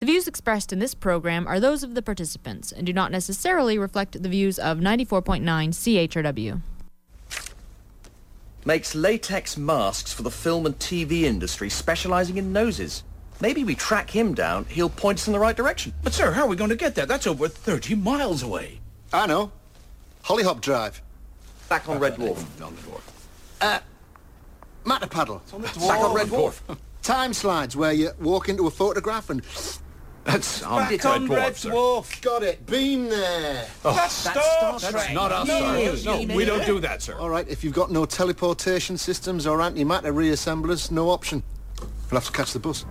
The views expressed in this program are those of the participants and do not necessarily reflect the views of 94.9 CHRW. Makes latex masks for the film and TV industry, specializing in noses. Maybe we track him down, he'll point us in the right direction. But, sir, how are we going to get there? That's over 30 miles away. I know. Hollyhock Drive. Back on Red Dwarf. On the dwarf. Uh, matter paddle. Back on Red Dwarf. Time slides where you walk into a photograph and... That's on Back Red on Dwarf, Red sir. Dwarf. Got it. Been there. Oh, that's Star That's Trek. not us, No, sir. No, no, we don't do that, sir. All right, if you've got no teleportation systems or antimatter reassemblers, no option. We'll have to catch the bus.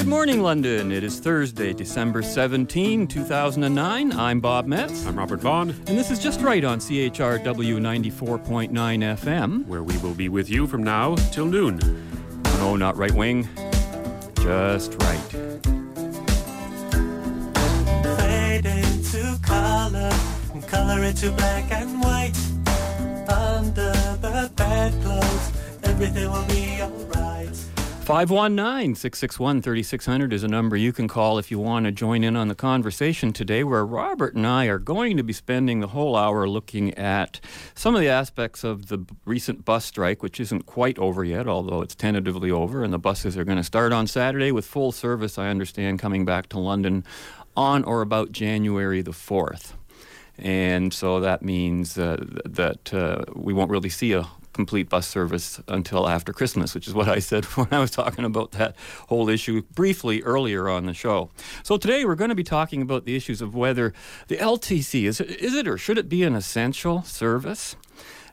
Good morning, London. It is Thursday, December 17, 2009. I'm Bob Metz. I'm Robert Vaughn, And this is just right on CHRW 94.9 FM. where we will be with you from now till noon. No, not right wing. Just right. fade into color and color into black and white. Under the bedclothes, everything will be alright. 519 661 3600 is a number you can call if you want to join in on the conversation today, where Robert and I are going to be spending the whole hour looking at some of the aspects of the recent bus strike, which isn't quite over yet, although it's tentatively over, and the buses are going to start on Saturday with full service, I understand, coming back to London on or about January the 4th. And so that means uh, that uh, we won't really see a complete bus service until after Christmas, which is what I said when I was talking about that whole issue briefly earlier on the show. So today we're going to be talking about the issues of whether the LTC is is it or should it be an essential service?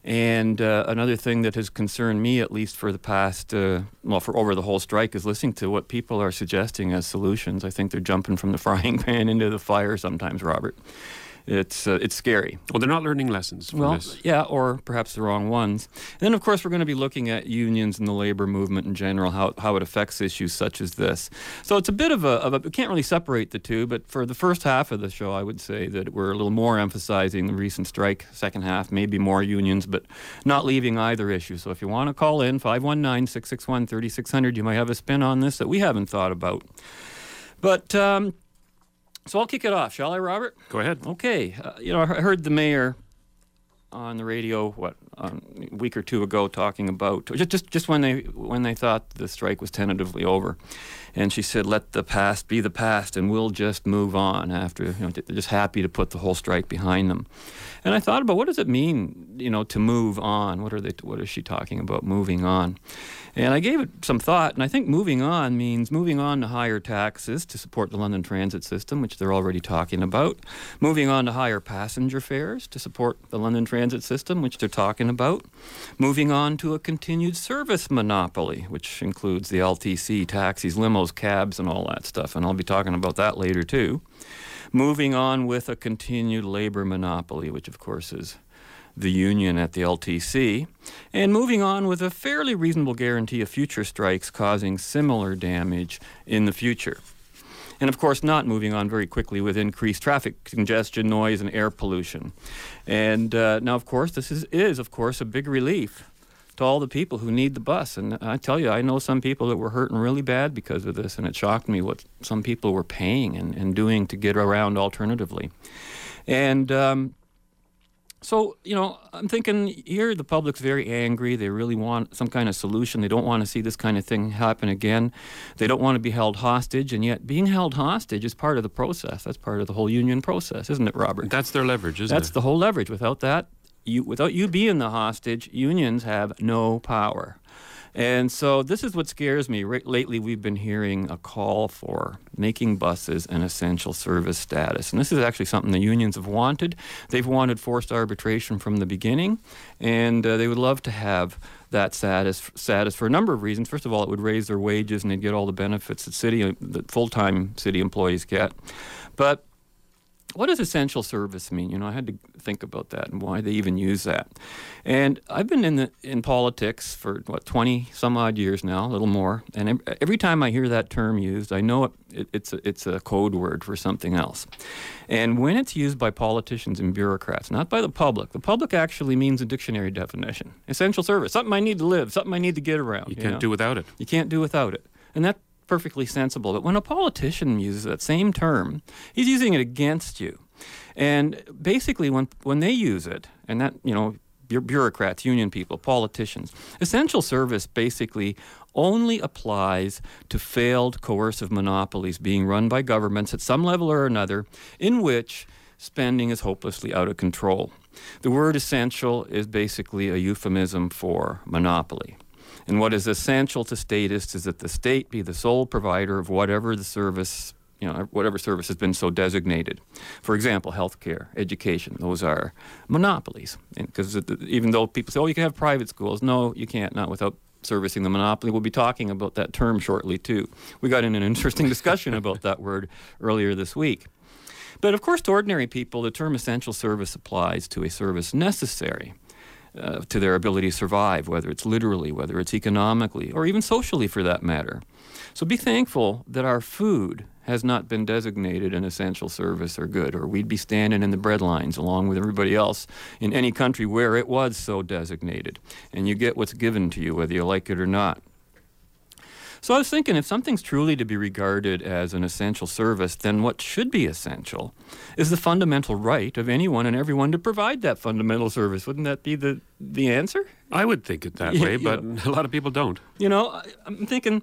And uh, another thing that has concerned me, at least for the past, uh, well, for over the whole strike, is listening to what people are suggesting as solutions. I think they're jumping from the frying pan into the fire sometimes, Robert. It's uh, it's scary. Well, they're not learning lessons from Well, this. yeah, or perhaps the wrong ones. And then, of course, we're going to be looking at unions and the labor movement in general, how, how it affects issues such as this. So it's a bit of a, of a, we can't really separate the two, but for the first half of the show, I would say that we're a little more emphasizing the recent strike. Second half, maybe more unions, but not leaving either issue. So if you want to call in, 519 661 3600, you might have a spin on this that we haven't thought about. But, um, so I'll kick it off, shall I, Robert? Go ahead. Okay, uh, you know, I heard the mayor on the radio what um, a week or two ago talking about just just just when they when they thought the strike was tentatively over, and she said, "Let the past be the past, and we'll just move on." After you know, they're just happy to put the whole strike behind them, and I thought about what does it mean, you know, to move on? What are they? What is she talking about? Moving on, and I gave it some thought, and I think moving on means moving on to higher taxes to support the London transit system, which they're already talking about. Moving on to higher passenger fares to support the London transit system, which they're talking about. Moving on to a continued service monopoly, which includes the LTC, taxis, limos, cabs, and all that stuff. And I'll be talking about that later too. Moving on with a continued labor monopoly, which of course is the union at the LTC, and moving on with a fairly reasonable guarantee of future strikes causing similar damage in the future. And of course, not moving on very quickly with increased traffic congestion, noise, and air pollution. And uh, now, of course, this is, is, of course, a big relief to all the people who need the bus. And I tell you, I know some people that were hurting really bad because of this, and it shocked me what some people were paying and, and doing to get around alternatively. And um, so, you know, I'm thinking here the public's very angry. They really want some kind of solution. They don't want to see this kind of thing happen again. They don't want to be held hostage. And yet, being held hostage is part of the process. That's part of the whole union process, isn't it, Robert? That's their leverage, isn't it? That's the whole leverage. Without that, you, without you being the hostage, unions have no power. And so this is what scares me. Lately, we've been hearing a call for making buses an essential service status. And this is actually something the unions have wanted. They've wanted forced arbitration from the beginning, and uh, they would love to have that status, status for a number of reasons. First of all, it would raise their wages and they'd get all the benefits that city, that full-time city employees get. But what does essential service mean? You know, I had to think about that and why they even use that. And I've been in the in politics for what 20 some odd years now, a little more. And every time I hear that term used, I know it, it, it's a, it's a code word for something else. And when it's used by politicians and bureaucrats, not by the public, the public actually means a dictionary definition. Essential service, something I need to live, something I need to get around. You can't know? do without it. You can't do without it. And that's perfectly sensible. But when a politician uses that same term, he's using it against you. And basically, when, when they use it, and that, you know, bureaucrats, union people, politicians, essential service basically only applies to failed coercive monopolies being run by governments at some level or another in which spending is hopelessly out of control. The word essential is basically a euphemism for monopoly. And what is essential to statists is that the state be the sole provider of whatever the service, you know, whatever service has been so designated. For example, healthcare, education, those are monopolies. Because even though people say, oh, you can have private schools, no, you can't, not without servicing the monopoly. We'll be talking about that term shortly, too. We got in an interesting discussion about that word earlier this week. But of course, to ordinary people, the term essential service applies to a service necessary uh, to their ability to survive, whether it's literally, whether it's economically, or even socially for that matter. So be thankful that our food has not been designated an essential service or good, or we'd be standing in the bread lines along with everybody else in any country where it was so designated. And you get what's given to you, whether you like it or not. So I was thinking if something's truly to be regarded as an essential service, then what should be essential is the fundamental right of anyone and everyone to provide that fundamental service. Wouldn't that be the, the answer? I would think it that way, but a lot of people don't. You know, I'm thinking,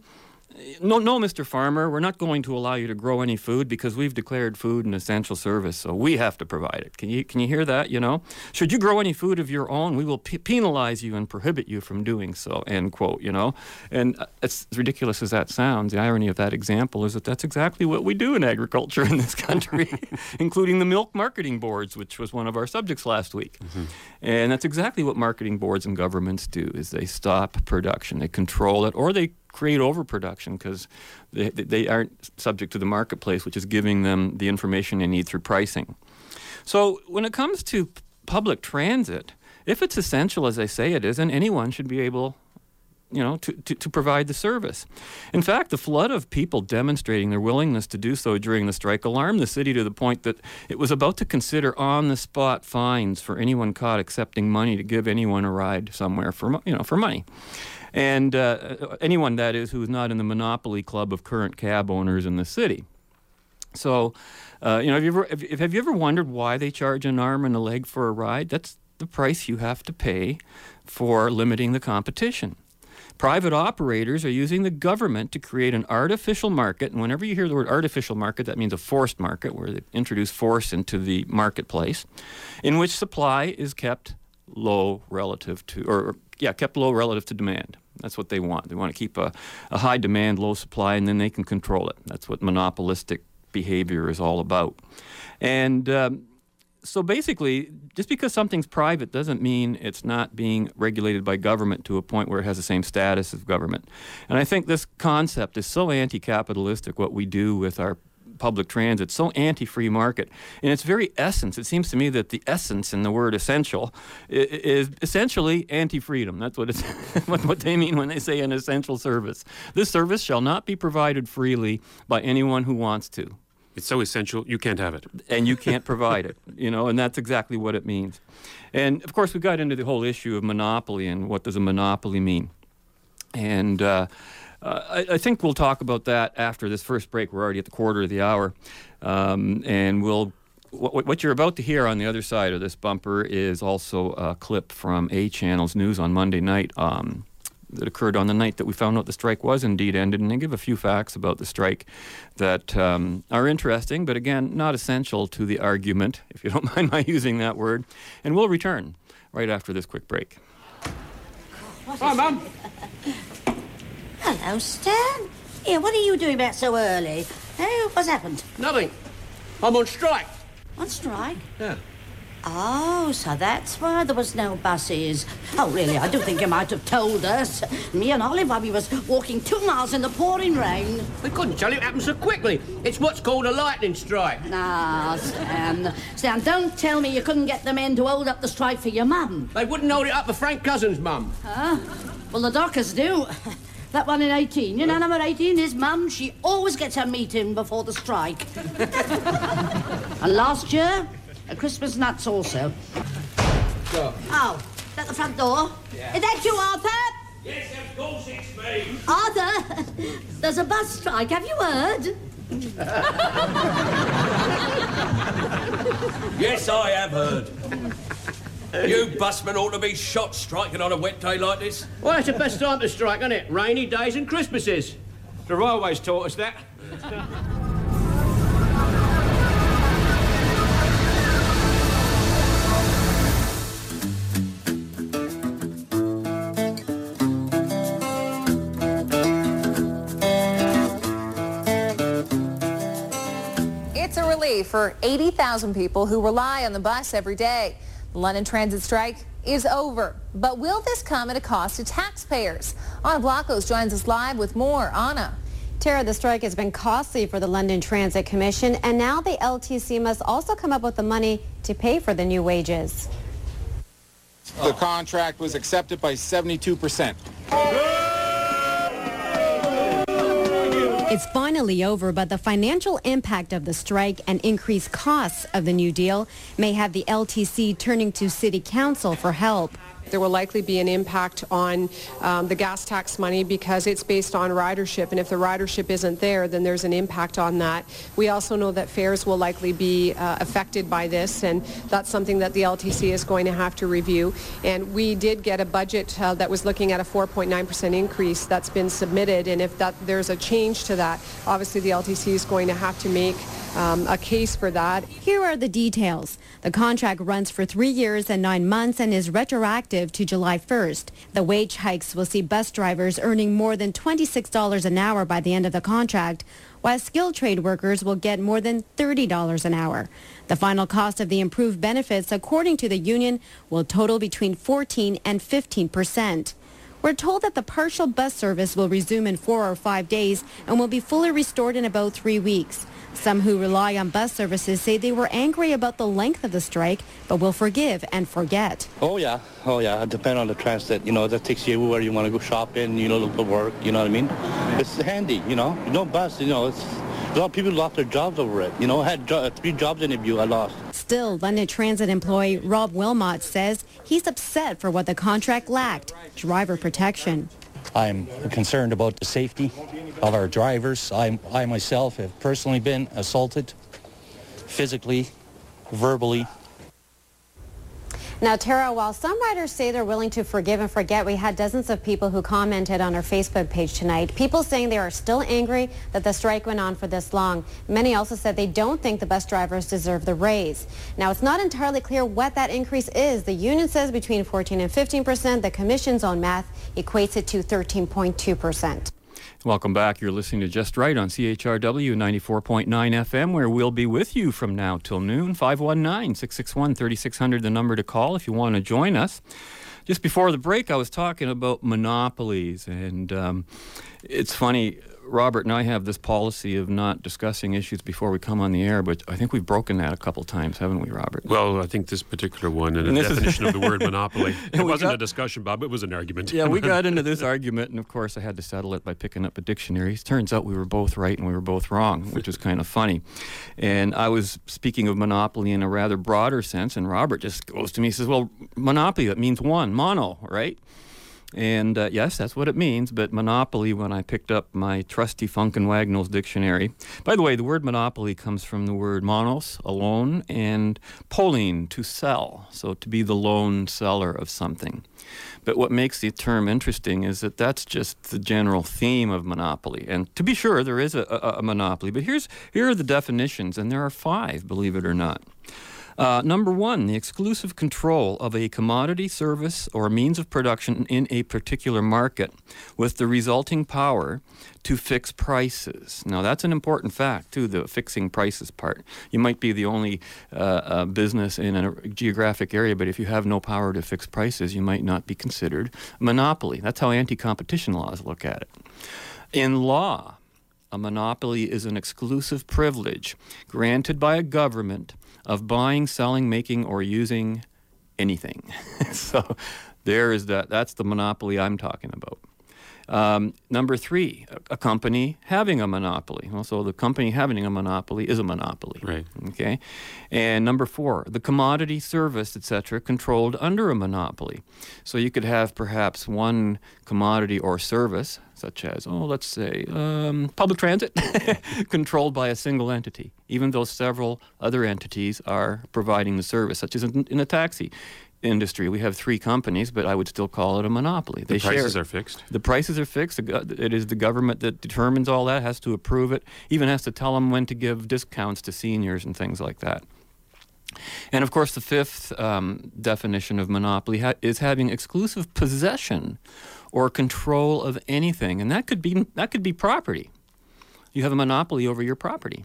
no, no, Mr. Farmer, we're not going to allow you to grow any food because we've declared food an essential service, so we have to provide it. Can you can you hear that? You know, should you grow any food of your own, we will pe- penalize you and prohibit you from doing so. End quote. You know, and uh, as ridiculous as that sounds, the irony of that example is that that's exactly what we do in agriculture in this country, including the milk marketing boards, which was one of our subjects last week. And that's exactly what marketing boards and governments do: is they stop production, they control it, or they create overproduction because they, they aren't subject to the marketplace, which is giving them the information they need through pricing. So when it comes to public transit, if it's essential as they say it is, then anyone should be able you know, to, to, to provide the service. In fact, the flood of people demonstrating their willingness to do so during the strike alarmed the city to the point that it was about to consider on-the-spot fines for anyone caught accepting money to give anyone a ride somewhere for, you know, for money. And uh, anyone, that is, who is not in the monopoly club of current cab owners in the city. So, uh, you know, have you ever have, have you ever wondered why they charge an arm and a leg for a ride? That's the price you have to pay for limiting the competition. Private operators are using the government to create an artificial market. And whenever you hear the word artificial market, that means a forced market where they introduce force into the marketplace, in which supply is kept low relative to, or, yeah, kept low relative to demand. That's what they want. They want to keep a, a high demand, low supply, and then they can control it. That's what monopolistic behavior is all about. And um, so basically, just because something's private doesn't mean it's not being regulated by government to a point where it has the same status as government. And I think this concept is so anti capitalistic, what we do with our public transit, so anti free market. In its very essence, it seems to me that the essence in the word essential is essentially anti freedom. That's what, it's what, what they mean when they say an essential service. This service shall not be provided freely by anyone who wants to It's so essential, you can't have it. and you can't provide it, you know, and that's exactly what it means. And of course, we got into the whole issue of monopoly and what does a monopoly mean. And uh, I, I think we'll talk about that after this first break. We're already at the quarter of the hour, um, and we'll. What, you're about to hear on the other side of this bumper is also a clip from A Channel's news on Monday night. Um, that occurred on the night that we found out the strike was indeed ended, and they give a few facts about the strike that um, are interesting, but again, not essential to the argument, if you don't mind my using that word. And we'll return right after this quick break. Hello, Stan. Here, what are you doing back so early? Hey, what's happened? Nothing. I'm on strike. On strike? Yeah. Oh, so that's why there was no buses. Oh, really, I do think you might have told us. Me and Olive while we was walking two miles in the pouring rain. We couldn't tell you it happened so quickly. It's what's called a lightning strike. Ah, Stan. Stan, don't tell me you couldn't get the men to hold up the strike for your mum. They wouldn't hold it up for Frank Cousins' mum. Huh? Well, the dockers do. That one in 18. You know, number 18, his mum, she always gets her meeting before the strike. and last year, a Christmas nuts also. Oh, is that the front door? Yeah. Is that you, Arthur? Yes, of course it's me. Arthur, there's a bus strike. Have you heard? Yes, I have heard. You busmen ought to be shot striking on a wet day like this. Well, it's the best time to strike, isn't it? Rainy days and Christmases. The railways taught us that. It's a relief for 80,000 people who rely on the bus every day. The London Transit strike is over. But will this come at a cost to taxpayers? Anna Blakos joins us live with more. Anna. Tara, the strike has been costly for the London Transit Commission, and now the LTC must also come up with the money to pay for the new wages. The contract was accepted by 72 It's finally over, but the financial impact of the strike and increased costs of the new deal may have the LTC turning to City Council for help. There will likely be an impact on um, the gas tax money because it's based on ridership, and if the ridership isn't there, then there's an impact on that. We also know that fares will likely be uh, affected by this, and that's something that the LTC is going to have to review. And we did get a budget uh, that was looking at a 4.9% increase that's been submitted, and if that there's a change to that, obviously the LTC is going to have to make um, a case for that. Here are the details. The contract runs for three years and nine months and is retroactive to July 1st. The wage hikes will see bus drivers earning more than $26 an hour by the end of the contract, while skilled trade workers will get more than $30 an hour. The final cost of the improved benefits, according to the union, will total between 14 and 15 percent. We're told that the partial bus service will resume in four or five days and will be fully restored in about three weeks. Some who rely on bus services say they were angry about the length of the strike, but will forgive and forget. Oh yeah, oh yeah. It depends on the transit. You know, that takes you where you want to go shopping. You know, look for work. You know what I mean? It's handy. You know, no bus. You know, it's a lot of people lost their jobs over it. You know, I had jo- uh, three jobs interview I lost. Still, London Transit employee Rob Wilmot says he's upset for what the contract lacked, driver protection. I'm concerned about the safety of our drivers. I, I myself have personally been assaulted physically, verbally, Now, Tara, while some riders say they're willing to forgive and forget, we had dozens of people who commented on our Facebook page tonight. People saying they are still angry that the strike went on for this long. Many also said they don't think the bus drivers deserve the raise. Now, it's not entirely clear what that increase is. The union says between 14 and 15 percent. The commission's own math equates it to 13.2 percent. Welcome back. You're listening to Just Right on CHRW 94.9 FM, where we'll be with you from now till noon. 519 661 3600, the number to call if you want to join us. Just before the break, I was talking about monopolies, and um, it's funny. Robert and I have this policy of not discussing issues before we come on the air, but I think we've broken that a couple times, haven't we, Robert? Well, I think this particular one and, And the is- definition of the word monopoly. It wasn't got- a discussion, Bob. It was an argument. Yeah, we got into this argument, and of course, I had to settle it by picking up a dictionary. It Turns out we were both right and we were both wrong, which was kind of funny. And I was speaking of monopoly in a rather broader sense, and Robert just goes to me and says, Well, monopoly, that means one, mono, right? And uh, yes, that's what it means. But monopoly, when I picked up my trusty Funk and Wagnall's dictionary, by the way, the word monopoly comes from the word monos, alone, and polling, to sell. So to be the lone seller of something. But what makes the term interesting is that that's just the general theme of monopoly. And to be sure, there is a, a, a monopoly. But here's here are the definitions, and there are five, believe it or not. Uh, number one, the exclusive control of a commodity, service, or means of production in a particular market with the resulting power to fix prices. Now, that's an important fact, too, the fixing prices part. You might be the only uh, uh, business in a geographic area, but if you have no power to fix prices, you might not be considered monopoly. That's how anti competition laws look at it. In law, a monopoly is an exclusive privilege granted by a government of buying, selling, making, or using anything. so there is that. That's the monopoly I'm talking about. Um, number three, a, a, company having a monopoly. Also, the company having a monopoly is a monopoly. Right. Okay. And number four, the commodity, service, etc., controlled under a monopoly. So you could have perhaps one commodity or service, such as, oh, let's say, um, public transit, controlled by a single entity, even though several other entities are providing the service, such as in, in a taxi industry. We have three companies, but I would still call it a monopoly. They the prices share. are fixed. The prices are fixed. It is the government that determines all that, has to approve it, even has to tell them when to give discounts to seniors and things like that. And of course, the fifth um, definition of monopoly ha- is having exclusive possession or control of anything, and that could be that could be property. You have a monopoly over your property,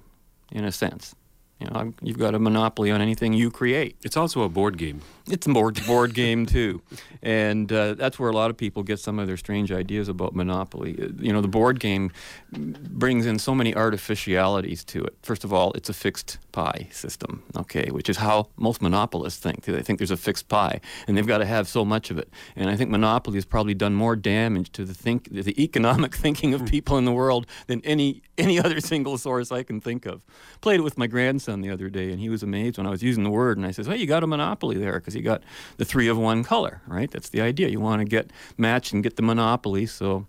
in a sense. You know, you've got a monopoly on anything you create. It's also a board game. It's a board, board game too, and uh, that's where a lot of people get some of their strange ideas about monopoly. You know, the board game brings in so many artificialities to it. First of all, it's a fixed pie system, okay, which is how most monopolists think. They think there's a fixed pie, and they've got to have so much of it. And I think monopoly has probably done more damage to the think, the economic thinking of hmm. people in the world than any any other single source I can think of. Played it with my grandson the other day, and he was amazed when I was using the word, and I says, "Well, you got a monopoly there because you got the three of one color, right? That's the idea. You want to get match and get the monopoly, so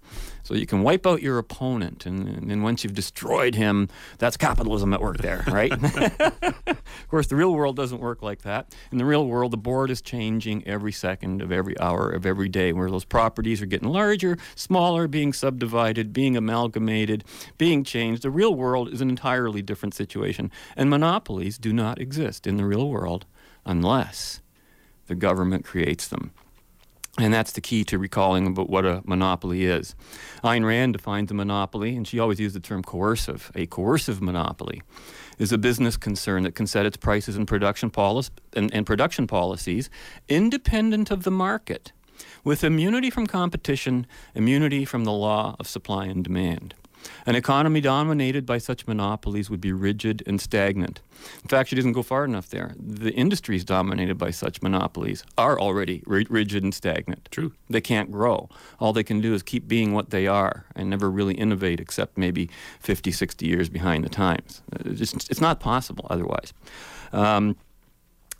so you can wipe out your opponent, and, and then once you've destroyed him, that's capitalism at work there, right? of course, the real world doesn't work like that. In the real world, the board is changing every second of every hour of every day, where those properties are getting larger, smaller, being subdivided, being amalgamated, being changed. The real world is an entirely different situation, and monopolies do not exist in the real world unless the government creates them. And that's the key to recalling about what a monopoly is. Ayn Rand defines a monopoly, and she always used the term coercive. A coercive monopoly is a business concern that can set its prices and production, and, and production policies independent of the market, with immunity from competition, immunity from the law of supply and demand. An economy dominated by such monopolies would be rigid and stagnant. In fact, she doesn't go far enough there. The industries dominated by such monopolies are already rigid and stagnant. True. They can't grow. All they can do is keep being what they are and never really innovate except maybe 50, 60 years behind the times. It's, just, it's not possible otherwise. Um,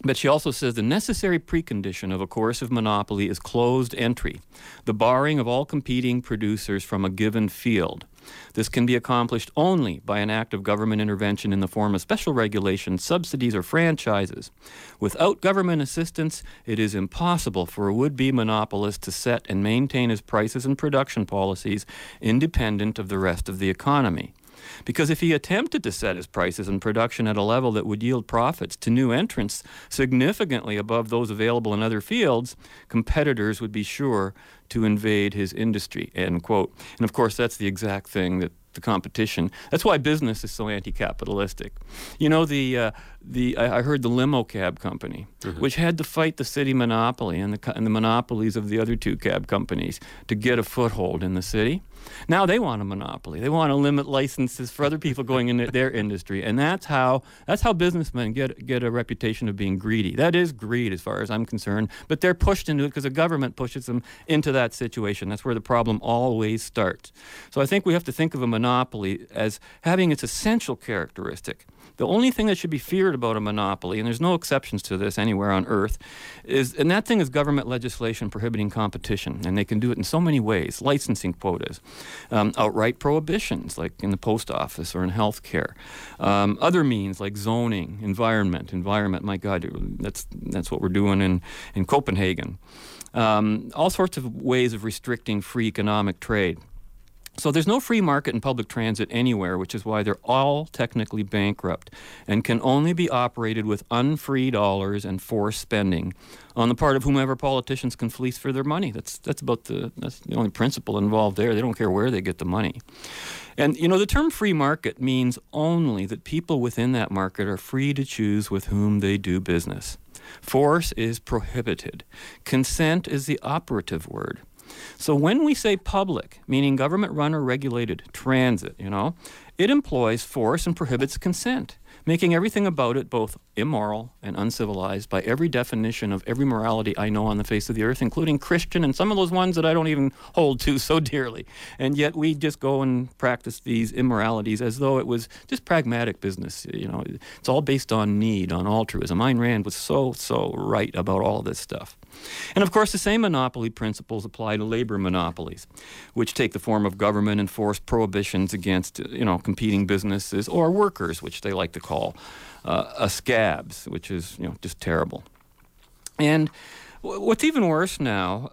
but she also says the necessary precondition of a coercive monopoly is closed entry, the barring of all competing producers from a given field. This can be accomplished only by an act of government intervention in the form of special regulations, subsidies, or franchises. Without government assistance, it is impossible for a would be monopolist to set and maintain his prices and production policies independent of the rest of the economy. Because if he attempted to set his prices and production at a level that would yield profits to new entrants significantly above those available in other fields, competitors would be sure to invade his industry, end quote. And of course, that's the exact thing that the competition. That's why business is so anti-capitalistic. You know, the uh, the I, I, heard the limo cab company, mm-hmm. which had to fight the city monopoly and the and the monopolies of the other two cab companies to get a foothold in the city. Now they want a monopoly. They want to limit licenses for other people going into their industry, and that's how that's how businessmen get get a reputation of being greedy. That is greed, as far as I'm concerned. But they're pushed into it because the government pushes them into that situation. That's where the problem always starts. So I think we have to think of a monopoly as having its essential characteristic the only thing that should be feared about a monopoly, and there's no exceptions to this anywhere on earth, is, and that thing is government legislation prohibiting competition. And they can do it in so many ways licensing quotas, um, outright prohibitions, like in the post office or in healthcare, um, other means like zoning, environment. Environment, my God, that's, that's what we're doing in, in Copenhagen. Um, all sorts of ways of restricting free economic trade. So there's no free market in public transit anywhere, which is why they're all technically bankrupt and can only be operated with unfree dollars and forced spending on the part of whomever politicians can fleece for their money. That's that's about the that's the only principle involved there. They don't care where they get the money. And you know the term free market means only that people within that market are free to choose with whom they do business. Force is prohibited. Consent is the operative word. So when we say public, meaning government run or regulated transit, you know, it employs force and prohibits consent, making everything about it both immoral and uncivilized by every definition of every morality I know on the face of the earth, including Christian and some of those ones that I don't even hold to so dearly. And yet we just go and practice these immoralities as though it was just pragmatic business. You know, it's all based on need, on altruism. Ayn Rand was so, so right about all this stuff. And of course, the same monopoly principles apply to labor monopolies, which take the form of government enforced prohibitions against, you know, competing businesses or workers, which they like to call uh, a scabs, which is, you know, just terrible. And what's even worse now,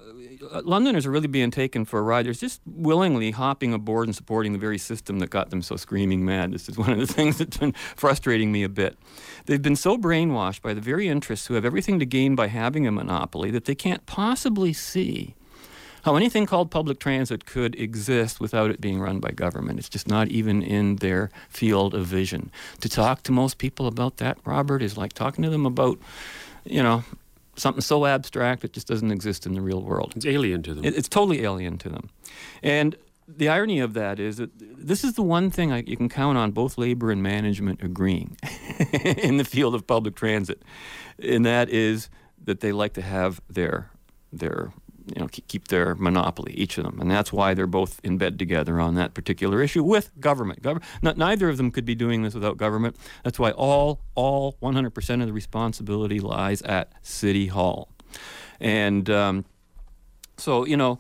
Uh, Londoners are really being taken for a ride. They're just willingly hopping aboard and supporting the very system that got them so screaming mad. This is one of the things that's been frustrating me a bit. They've been so brainwashed by the very interests who have everything to gain by having a monopoly that they can't possibly see how anything called public transit could exist without it being run by government. It's just not even in their field of vision. To talk to most people about that, Robert, is like talking to them about, you know, something so abstract it just doesn't exist in the real world. It's alien to them. It, it's totally alien to them. And the irony of that is that this is the one thing I, you can count on both labor and management agreeing in the field of public transit, and that is that they like to have their their you know keep their monopoly each of them. And that's why they're both in bed together on that particular issue with government. Gov- not, neither of them could be doing this without government. That's why all all 100% of the responsibility lies at city hall. And um, so you know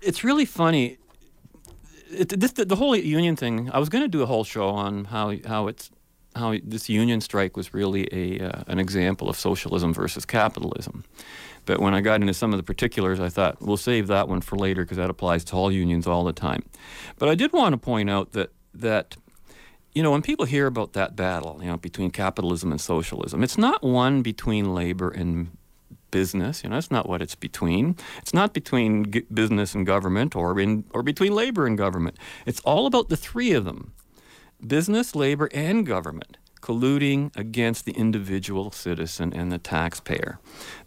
it's really funny. It, this, the, the whole union thing i was going to do a whole show on how how it's how this union strike was really a uh, an example of socialism versus capitalism but when I got into some of the particulars, I thought we'll save that one for later because that applies to all unions all the time. But I did want to point out that that you know when people hear about that battle, you know, between capitalism and socialism, it's not one between labor and business. You know, that's not what it's between. It's not between g- business and government or in or between labor and government. It's all about the three of them: business, labor, and government colluding against the individual citizen and the taxpayer.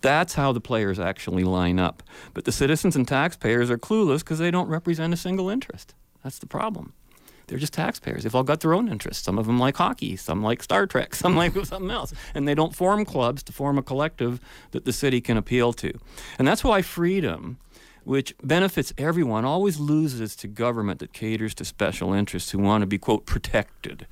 That's how the players actually line up. But the citizens and taxpayers are clueless because they don't represent a single interest. That's the problem. They're just taxpayers. They've all got their own interests. Some of them like hockey, some like Star Trek, some like something else. And they don't form clubs to form a collective that the city can appeal to. And that's why freedom which benefits everyone, always loses to government that caters to special interests who want to be, quote, protected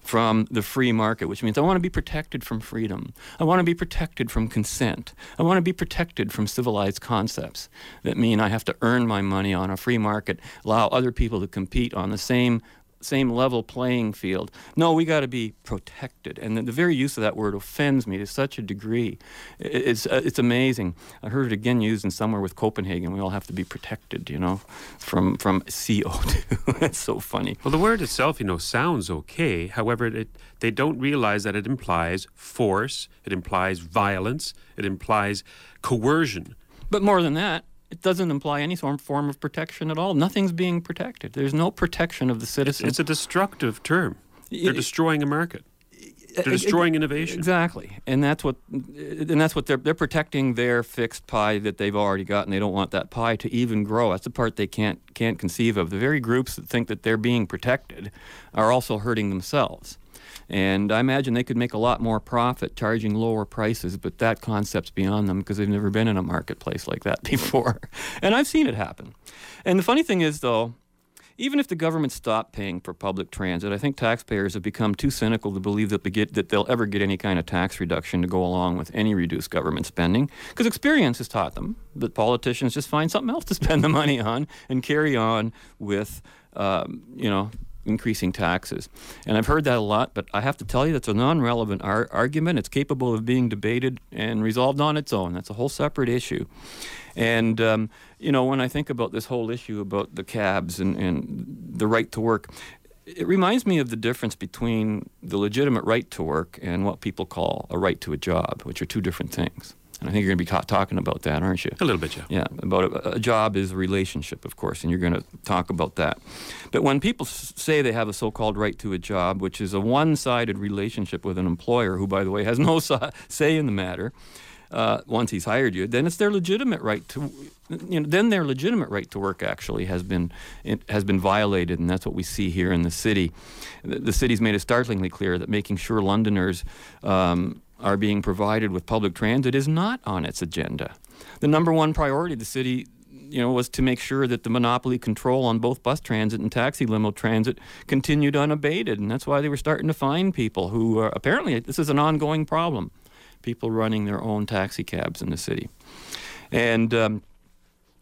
from the free market, which means I want to be protected from freedom. I want to be protected from consent. I want to be protected from civilized concepts that mean I have to earn my money on a free market, allow other people to compete on the same same level playing field. No, we got to be protected, and the, the, very use of that word offends me to such a degree. It, it's uh, it's amazing. I heard it again used in somewhere with Copenhagen. We all have to be protected, you know, from from CO2. It's so funny. Well, the word itself, you know, sounds okay. However, it they don't realize that it implies force, it implies violence, it implies coercion. But more than that, it doesn't imply any form, form of protection at all. Nothing's being protected. There's no protection of the citizen. It's a destructive term. They're destroying a market. They're destroying innovation. Exactly, and that's what, and that's what they're they're protecting their fixed pie that they've already got, and they don't want that pie to even grow. That's the part they can't can't conceive of. The very groups that think that they're being protected are also hurting themselves. And I imagine they could make a lot more profit charging lower prices, but that concept's beyond them because they've never been in a marketplace like that before. and I've seen it happen. And the funny thing is, though, even if the government stopped paying for public transit, I think taxpayers have become too cynical to believe that, they get, that they'll ever get any kind of tax reduction to go along with any reduced government spending, because experience has taught them that politicians just find something else to spend the money on and carry on with, um, you know, increasing taxes. And I've heard that a lot, but I have to tell you that's a non-relevant ar- argument. It's capable of being debated and resolved on its own. That's a whole separate issue. And um, you know, when I think about this whole issue about the cabs and, and the right to work, it reminds me of the difference between the legitimate right to work and what people call a right to a job, which are two different things. And I think you're going to be ta- talking about that, aren't you? A little bit, yeah. Yeah, about a, a job is a relationship, of course, and you're going to talk about that. But when people s- say they have a so-called right to a job, which is a one-sided relationship with an employer, who, by the way, has no say in the matter, uh, once he's hired you, then it's their legitimate right to, you know, then their legitimate right to work actually has been has been violated, and that's what we see here in the city. The, the city's made it startlingly clear that making sure Londoners um, are being provided with public transit is not on its agenda. The number one priority of the city you know, was to make sure that the monopoly control on both bus transit and taxi limo transit continued unabated, and that's why they were starting to find people who uh, apparently this is an ongoing problem. People running their own taxi cabs in the city, and. Um,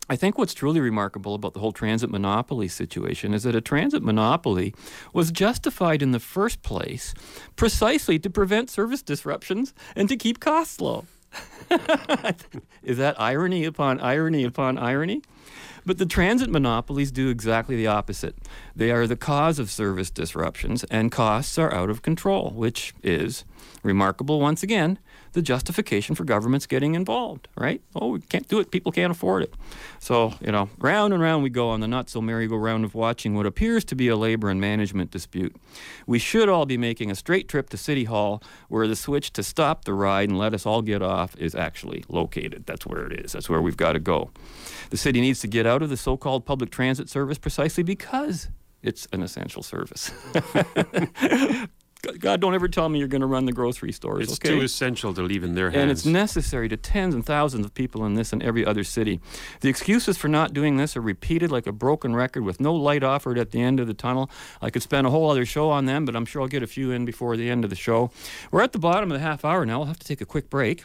I think what's truly remarkable about the whole transit monopoly situation is that a transit monopoly was justified in the first place precisely to prevent service disruptions and to keep costs low. is that irony upon irony upon irony? But the transit monopolies do exactly the opposite. They are the cause of service disruptions, and costs are out of control, which is remarkable once again the justification for governments getting involved, right? Oh, we can't do it. People can't afford it. So, you know, round and round we go on the not so merry-go-round of watching what appears to be a labor and management dispute. We should all be making a straight trip to City Hall where the switch to stop the ride and let us all get off is actually located. That's where it is. That's where we've got to go. The city needs to get out of the so-called public transit service precisely because it's an essential service. God, don't ever tell me you're going to run the grocery stores. It's okay? too essential to leave in their hands. And it's necessary to tens and thousands of people in this and every other city. The excuses for not doing this are repeated like a broken record with no light offered at the end of the tunnel. I could spend a whole other show on them, but I'm sure I'll get a few in before the end of the show. We're at the bottom of the half hour now. We'll have to take a quick break.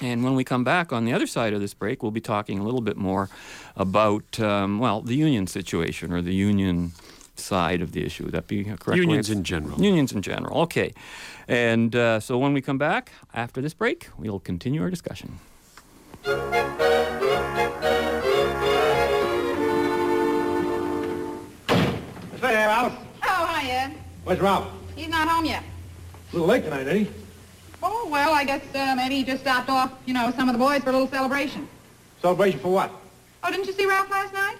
And when we come back on the other side of this break, we'll be talking a little bit more about, um, well, the union situation or the union side of the issue. Would that be a correct? Unions of- in general. Unions in general. Okay. And uh, so when we come back after this break, we'll continue our discussion. Say there, Alice. Oh, hi, Ed. Where's Ralph? He's not home yet. A little late tonight, ain't he? Oh, well, I guess uh, maybe he just stopped off, you know, with some of the boys for a little celebration. Celebration for what? Oh, didn't you see Ralph last night?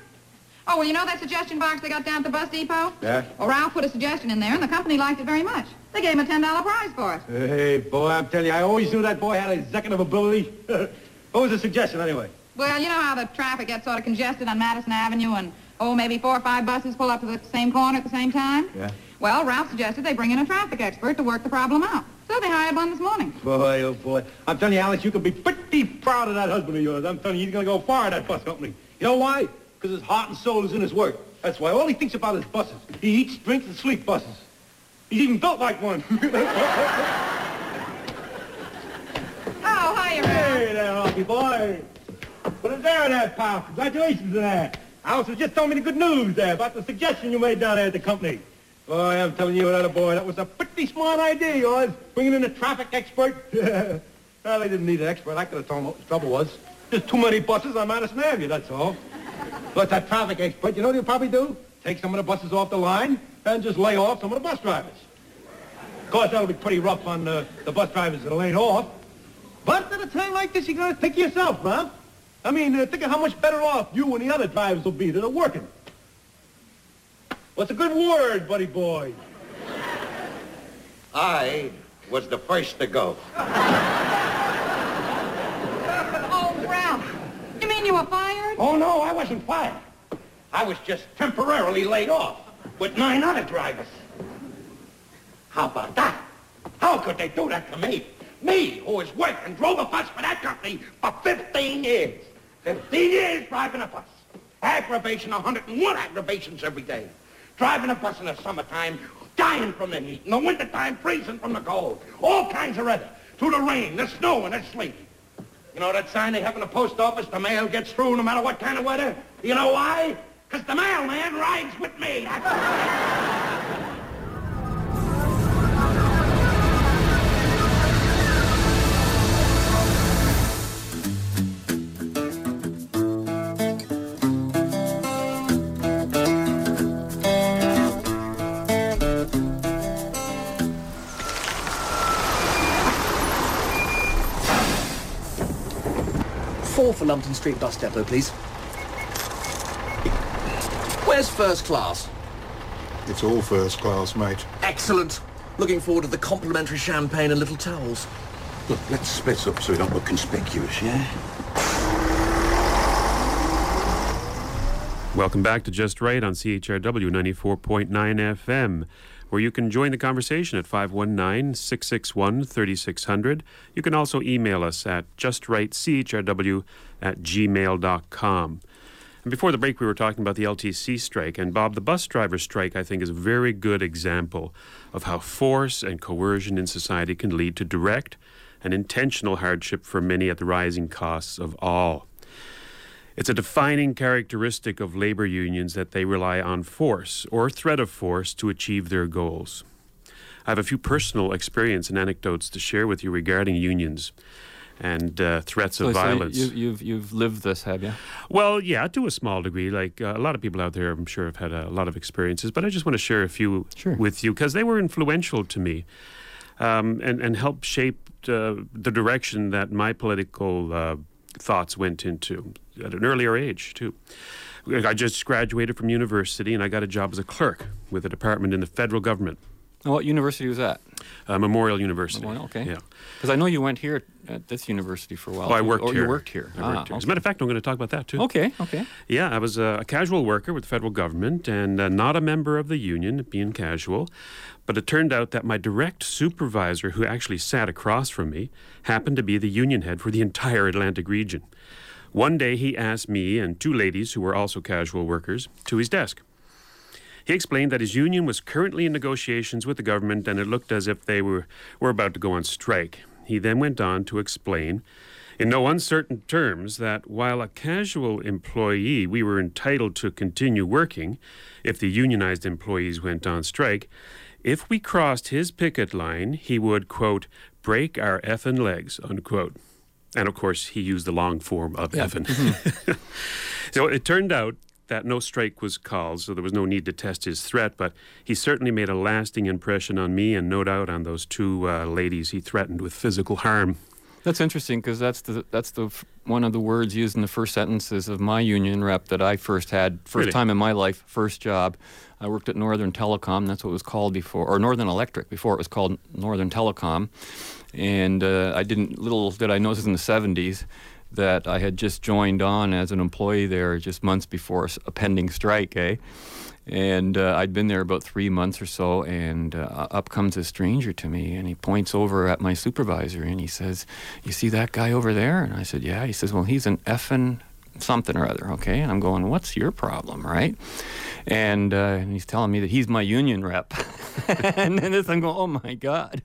Oh, well, you know that suggestion box they got down at the bus depot? Yeah. Well, Ralph put a suggestion in there, and the company liked it very much. They gave him a $10 prize for it. Hey, boy, I'm telling you, I always knew that boy had executive ability. what was the suggestion, anyway? Well, you know how the traffic gets sort of congested on Madison Avenue, and, oh, maybe four or five buses pull up to the same corner at the same time? Yeah. Well, Ralph suggested they bring in a traffic expert to work the problem out. So they hired one this morning. Boy, oh, boy. I'm telling you, Alice, you can be pretty proud of that husband of yours. I'm telling you, he's going to go far in that bus company. You know why? Because his heart and soul is in his work. That's why. All he thinks about is buses. He eats, drinks, and sleeps buses. He's even built like one. Oh, hiya, Ralph. Hey there, Rocky boy. Put What is there there, pal? Congratulations on that. Alice was just telling me the good news there about the suggestion you made down there at the company. Boy, I'm telling you, that boy, that was a pretty smart idea, yours, bringing in a traffic expert. well, they didn't need an expert. I could have told them what the trouble was. There's too many buses on Madison Avenue, that's all. But that traffic expert, you know what he'll probably do? Take some of the buses off the line and just lay off some of the bus drivers. Of course, that'll be pretty rough on uh, the bus drivers that are laid off. But at a time like this, you gotta think of yourself, huh? I mean, uh, think of how much better off you and the other drivers will be that are working. What's a good word, buddy boy? I was the first to go. Oh, Ralph. You mean you were fired? Oh, no, I wasn't fired. I was just temporarily laid off with nine other drivers. How about that? How could they do that to me? Me, who has worked and drove a bus for that company for 15 years. 15 years driving a bus. Aggravation, 101 aggravations every day. Driving a bus in the summertime, dying from the heat. In the wintertime, freezing from the cold. All kinds of weather. Through the rain, the snow, and the sleet. You know that sign they have in the post office? The mail gets through no matter what kind of weather? You know why? Because the mailman rides with me. That's for Lumpton Street Bus Depot, please. Where's first class? It's all first class, mate. Excellent. Looking forward to the complimentary champagne and little towels. Look, let's split up so we don't look conspicuous, yeah? Welcome back to Just Right on CHRW 94.9 FM, where you can join the conversation at 519 661 3600. You can also email us at justrightchrw at gmail.com. And before the break, we were talking about the LTC strike, and Bob, the bus driver strike, I think, is a very good example of how force and coercion in society can lead to direct and intentional hardship for many at the rising costs of all. It's a defining characteristic of labor unions that they rely on force or threat of force to achieve their goals. I have a few personal experience and anecdotes to share with you regarding unions and uh, threats So, of so violence. you, you've you've lived this, have you? Well, yeah, to a small degree. Like uh, a lot of people out there, I'm sure, have had a lot of experiences, but I just want to share a few with you because they were influential to me um, and, and helped shape uh, the direction that my political uh, thoughts went into at an earlier age, too. I just graduated from university and I got a job as a clerk with a department in the federal government. And what university was that? Uh, Memorial University. Memorial, okay. Yeah. Because I know you went here at this university for a while. Oh, I worked oh, here. you worked here. I ah, worked here. As a matter of fact, I'm going to talk about that too. Okay, okay. Yeah, I was a, a casual worker with the federal government and uh, not a member of the union, being casual. But it turned out that my direct supervisor, who actually sat across from me, happened to be the union head for the entire Atlantic region. One day he asked me and two ladies who were also casual workers to his desk. He explained that his union was currently in negotiations with the government and it looked as if they were, were about to go on strike. He then went on to explain, in no uncertain terms, that while a casual employee, we were entitled to continue working if the unionized employees went on strike. If we crossed his picket line, he would, quote, break our effing legs, unquote. And of course, he used the long form of Yeah. effing. Mhm. so it turned out that no strike was called, so there was no need to test his threat, but he certainly made a lasting impression on me and no doubt on those two uh, ladies he threatened with physical harm. That's interesting because that's the that's the f- one of the words used in the first sentences of my union rep that I first had first Really? time in my life, first job. I worked at Northern Telecom. That's what it was called before, or Northern Electric before it was called Northern Telecom. And uh, I didn't. Little did I know this was in the '70s that I had just joined on as an employee there just months before a pending strike, eh? And uh, I'd been there about three months or so, and uh, up comes a stranger to me, and he points over at my supervisor, and he says, "You see that guy over there?" And I said, "Yeah." He says, "Well, he's an effing something or other, okay?" And I'm going, "What's your problem, right?" And, uh, and he's telling me that he's my union rep, and then this, I'm going, "Oh my God,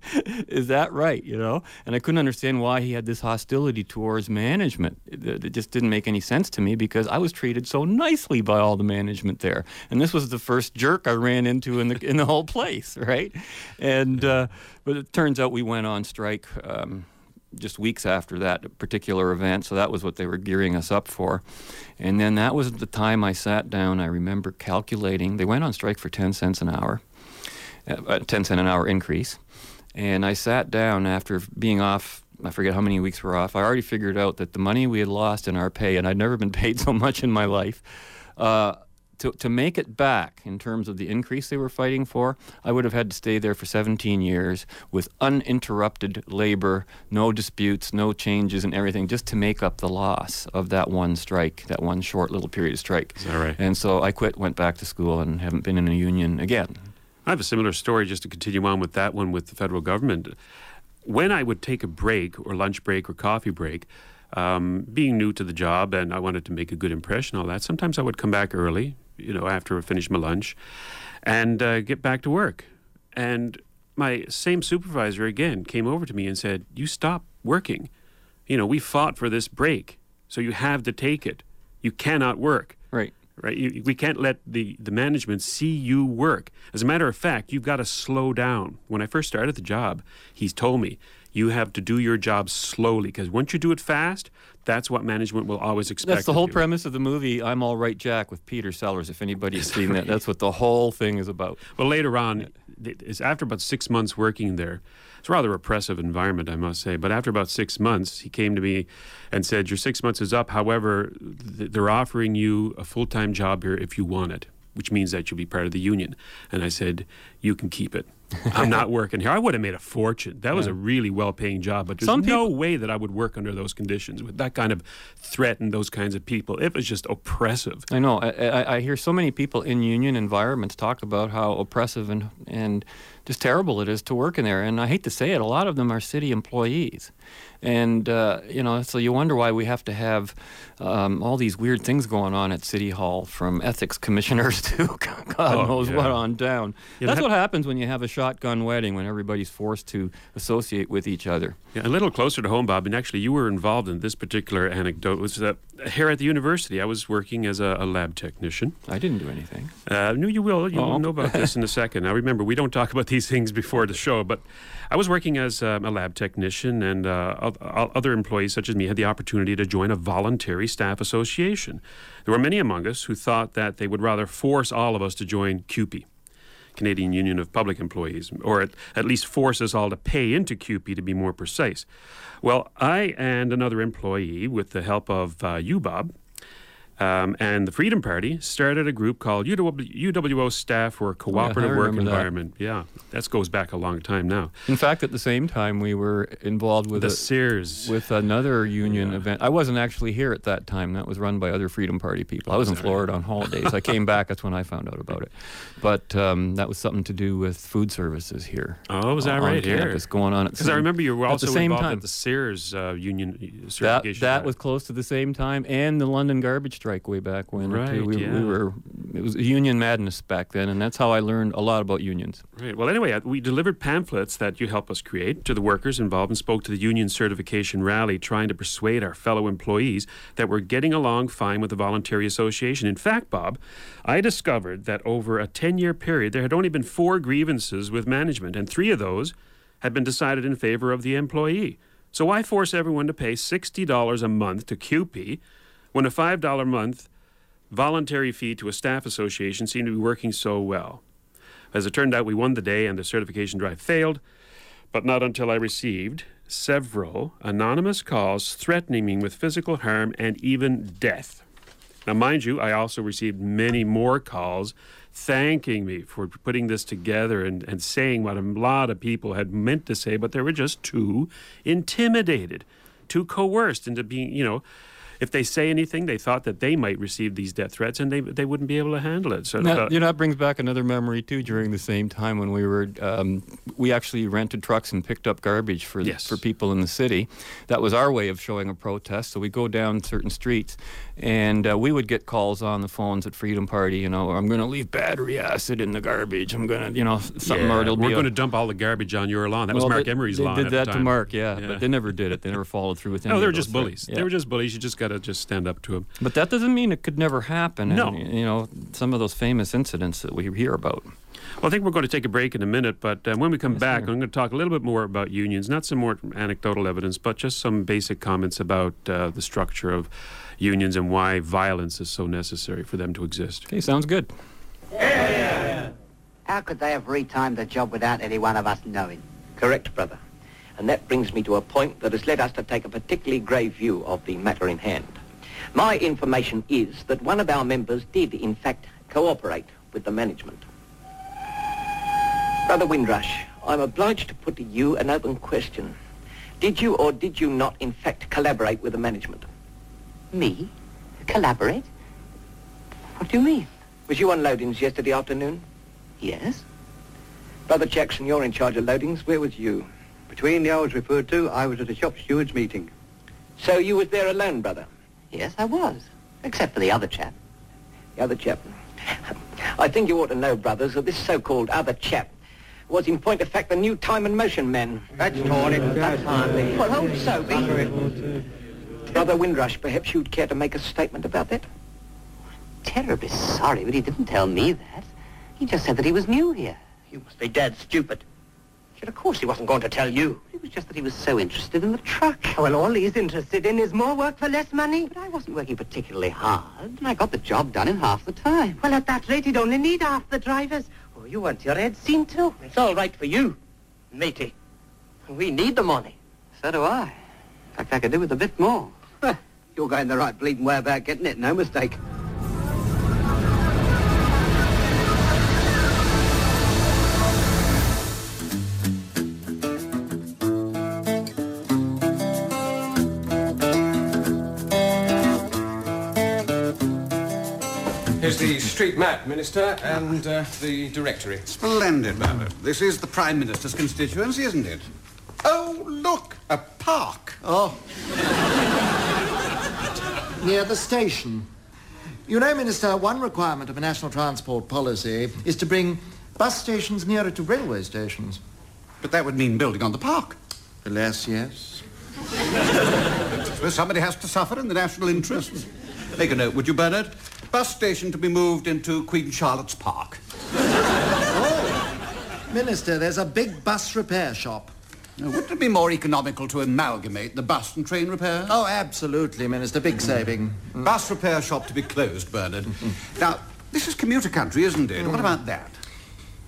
is that right?" You know? And I couldn't understand why he had this hostility towards management. It, it just didn't make any sense to me because I was treated so nicely by all the management there, and this was the first jerk I ran into in the in the whole place, right? And uh, but it turns out we went on strike. Um, just weeks after that particular event. So that was what they were gearing us up for. And then that was the time I sat down. I remember calculating. They went on strike for 10 cents an hour, uh, a 10 cent an hour increase. And I sat down after being off. I forget how many weeks we're off. I already figured out that the money we had lost in our pay, and I'd never been paid so much in my life, uh, to, to make it back in terms of the increase they were fighting for, I would have had to stay there for 17 years with uninterrupted labor, no disputes, no changes, and everything, just to make up the loss of that one strike, that one short little period of strike. Is that right? And so I quit, went back to school, and haven't been in a union again. I have a similar story just to continue on with that one with the federal government. When I would take a break or lunch break or coffee break, um, being new to the job and I wanted to make a good impression, all that, sometimes I would come back early, you know, after I finished my lunch and uh, get back to work. And my same supervisor again came over to me and said, You stop working. You know, we fought for this break, so you have to take it. You cannot work. Right. Right. You, we can't let the, the management see you work. As a matter of fact, you've got to slow down. When I first started the job, he's told me, You have to do your job slowly because once you do it fast, that's what management will always expect. That's the whole you. premise of the movie I'm All Right Jack with Peter Sellers. If anybody's seen that, that's what the whole thing is about. Well, later on, it's after about six months working there. It's a rather oppressive environment, I must say. But after about six months, he came to me and said, "Your six months is up. However, th- they're offering you a full-time job here if you want it, which means that you'll be part of the union." And I said, "You can keep it. I'm not working here. I would have made a fortune. That was Yeah. a really well-paying job, but there's Some no way that I would work under those conditions with that kind of threat and those kinds of people. It was just oppressive." I know. I, I, I hear so many people in union environments talk about how oppressive and and just terrible it is to work in there. And I hate to say it, a lot of them are city employees, and uh, you know, so you wonder why we have to have um, all these weird things going on at City Hall, from ethics commissioners to God Oh, knows what on down. Yeah, That's that- what happens when you have a shotgun wedding, when everybody's forced to associate with each other. Yeah, a little closer to home, Bob, and actually you were involved in this particular anecdote. Was that here at the university? I was working as a, a lab technician. I didn't do anything. Uh, no, you will. You'll Oh. know about this in a second. Now, remember, we don't talk about these things before the show, but I was working as um, a lab technician, and uh, other employees, such as me, had the opportunity to join a voluntary staff association. There were many among us who thought that they would rather force all of us to join CUPE. Canadian Union of Public Employees, or at, at least force us all to pay into CUPE to be more precise. Well, I and another employee, with the help of uh, you, Bob, um, and the Freedom Party started a group called UW, UWO Staff for a Cooperative Work remember that. Environment. Yeah, that goes back a long time now. In fact, at the same time, we were involved with The a, Sears. with another union event. I wasn't actually here at that time. That was run by other Freedom Party people. I was in Florida on holidays. I came back. That's when I found out about it. But um, that was something to do with food services here. Oh, was that on right here? campus going on at Because I remember you were at also the same involved time. at the Sears uh, Union That, certification. that drive. was close to the same time, and the London garbage strike way back when. Right, we, we yeah. were. It was union madness back then, and that's how I learned a lot about unions. Right. Well, anyway, uh, we delivered pamphlets that you helped us create to the workers involved and spoke to the union certification rally, trying to persuade our fellow employees that we're getting along fine with the voluntary association. In fact, Bob, I discovered that over a 10 year period, there had only been four grievances with management, and three of those had been decided in favor of the employee. So why force everyone to pay $60 a month to CUPE when a $5 a month voluntary fee to a staff association seemed to be working so well? As it turned out, we won the day and the certification drive failed, but not until I received several anonymous calls threatening me with physical harm and even death. Now, mind you, I also received many more calls thanking me for putting this together and, and saying what a lot of people had meant to say, but they were just too intimidated, too coerced into being, you know, if they say anything, they thought that they might receive these death threats and they, they wouldn't be able to handle it. So, That, uh, you know, that brings back another memory too. During the same time when we were, um, we actually rented trucks and picked up garbage for Yes. for people in the city. That was our way of showing a protest. So we go down certain streets, and uh, we would get calls on the phones at Freedom Party. You know, I'm going to leave battery acid in the garbage. I'm going to, you know, something yeah, or it'll we're going to dump all the garbage on your lawn. That was Marc they- Emery's they lawn. did at the that to. Marc, yeah, Yeah. but they never did it. They never followed through with any No, they were just bullies. things. They were just bullies. You just got to just stand up to them. But that doesn't mean it could never happen. No. And, you know, some of those famous incidents that we hear about. Well, I think we're going to take a break in a minute, but uh, when we come back, I'm going to talk a little bit more about unions, not some more anecdotal evidence, but just some basic comments about uh, the structure of unions and why violence is so necessary for them to exist. Okay, sounds good. How could they have retimed the job without any one of us knowing? Correct, brother. And that brings me to a point that has led us to take a particularly grave view of the matter in hand. My information is that one of our members did, in fact, cooperate with the management. Brother Windrush, I'm obliged to put to you an open question. Did you or did you not, in fact, collaborate with the management? Me? Collaborate? What do you mean? Was you on loadings yesterday afternoon? Yes. Brother Jackson, you're in charge of loadings. Where was you? Between the hours referred to, I was at a shop steward's meeting. So you was there alone, brother? Yes, I was. Except for the other chap. The other chap. I think you ought to know, brothers, that this so-called other chap was in point of fact the new time and motion man. That's torn it. That's hardly. Well, hold so, Brother Windrush, perhaps you'd care to make a statement about that? Terribly sorry, but he didn't tell me that. He just said that he was new here. You must be dead stupid. Yet of course he wasn't going to tell you. It was just that he was so interested in the truck. Oh, well, all he's interested in is more work for less money. But I wasn't working particularly hard, and I got the job done in half the time. Well, at that rate, he'd only need half the drivers. Oh, you want your head seen too. It's all right for you, matey. We need the money. So do I. In fact, I could do with a bit more. You're going the right bleeding way about getting it, no mistake. Here's the street map, Minister, and uh, the directory. Splendid, Bernard. This is the Prime Minister's constituency, isn't it? Oh, look, a park. Oh. Near the station. You know, Minister, one requirement of a national transport policy is to bring bus stations nearer to railway stations. But that would mean building on the park. Alas, yes. Well, somebody has to suffer in the national interest. Make a note, would you, Bernard? Bus station to be moved into Queen Charlotte's Park. oh, Minister, there's a big bus repair shop. Wouldn't it be more economical to amalgamate the bus and train repairs? Oh, absolutely, Minister. Big saving. Hmm. Bus repair shop to be closed, Bernard. Hmm. now, this is commuter country, isn't it? What hmm. about that?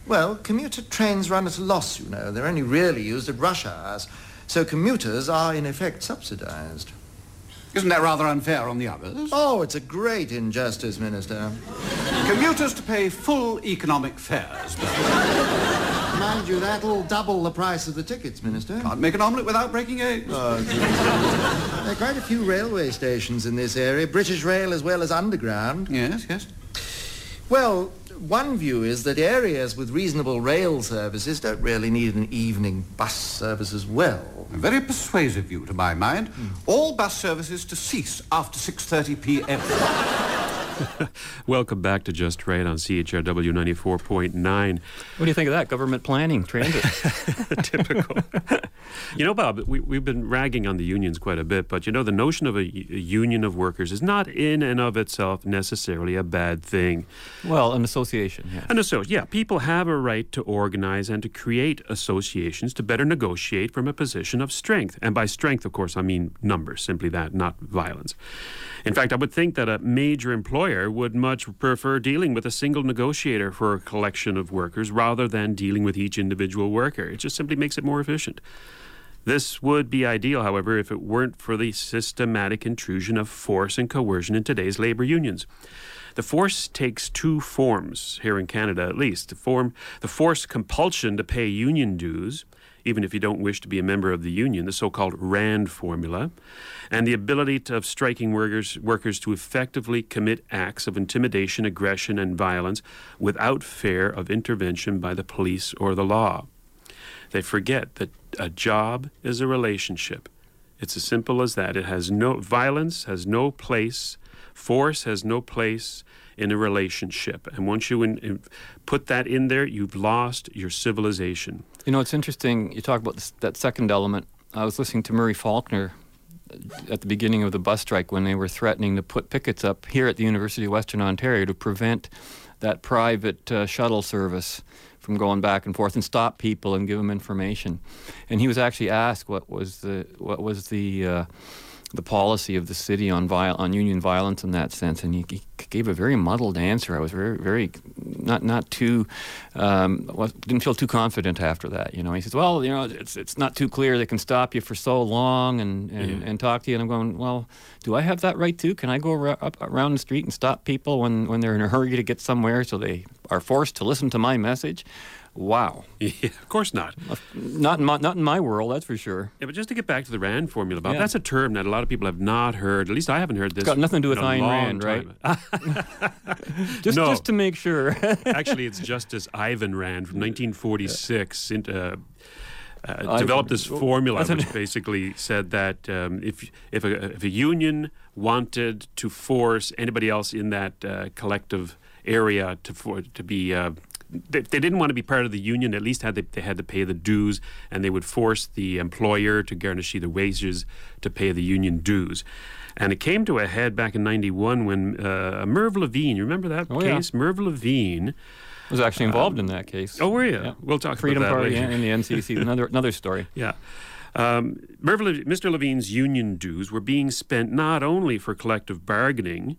Well, commuter trains run at a loss, you know. They're only really used at rush hours. So commuters are, in effect, subsidized. Isn't that rather unfair on the others? Oh, it's a great injustice, Minister. Commuters to pay full economic fares. Mind you, that'll double the price of the tickets, Minister. Can't make an omelette without breaking eggs. Oh, there are quite a few railway stations in this area, British Rail as well as Underground. Yes, yes. Well, one view is that areas with reasonable rail services don't really need an evening bus service as well. A very persuasive view, to my mind. Hmm. All bus services to cease after 6.30 p.m. Welcome back to Just Right on CHRW 94.9. What do you think of that? Government planning, transit. Typical. you know, Bob, we, we've been ragging on the unions quite a bit, but you know, the notion of a, a union of workers is not in and of itself necessarily a bad thing. Well, an association, yes. An association, yeah. People have a right to organize and to create associations to better negotiate from a position of strength. And by strength, of course, I mean numbers, simply that, not violence. In fact, I would think that a major employer would much prefer dealing with a single negotiator for a collection of workers rather than dealing with each individual worker. It just simply makes it more efficient. This would be ideal, however, if it weren't for the systematic intrusion of force and coercion in today's labor unions. The force takes two forms, here in Canada at least. The, form, the forced compulsion to pay union dues, even if you don't wish to be a member of the union, the so called RAND formula, and the ability to, of striking workers, workers to effectively commit acts of intimidation, aggression, and violence without fear of intervention by the police or the law. They forget that a job is a relationship. It's as simple as that. It has no violence has no place, force has no place in a relationship. And once you in, in, put that in there, you've lost your civilization. You know, it's interesting. You talk about this, that second element. I was listening to Murray Faulkner at the beginning of the bus strike when they were threatening to put pickets up here at the University of Western Ontario to prevent that private uh, shuttle service from going back and forth and stop people and give them information. And he was actually asked what was the what was the uh, the policy of the city on viol- on union violence in that sense, and he, he, gave a very muddled answer. I was very very not not too um, didn't feel too confident after that. You know, he says, "Well, you know, it's it's not too clear. They can stop you for so long and and, Yeah. and talk to you." And I'm going, "Well, do I have that right too? Can I go ar- up around the street and stop people when when they're in a hurry to get somewhere, so they are forced to listen to my message?" Wow. Yeah, of course not. Not in my, not in my world, that's for sure. Yeah, but just to get back to the RAND formula, Bob, Yeah. that's a term that a lot of people have not heard. At least I haven't heard this. got nothing to do with Ayn Rand, right? Just No. just to make sure. Actually, it's Justice Ivan Rand from 1946. in- uh, uh, developed this formula, which basically said that um, if if a, if a union wanted to force anybody else in that uh, collective area to for, to be uh, they, they didn't want to be part of the union. At least had they, they had to pay the dues, and they would force the employer to garnish the wages to pay the union dues. And it came to a head back in '91 when uh, Merv Lavigne, you remember that Oh, yeah. case? Merv Lavigne was actually involved in that case. Oh, were you? Yeah. We'll talk Freedom about that Party later. and the NCC. Another another story. Yeah. Um, Merv Mr. Lavigne's union dues were being spent not only for collective bargaining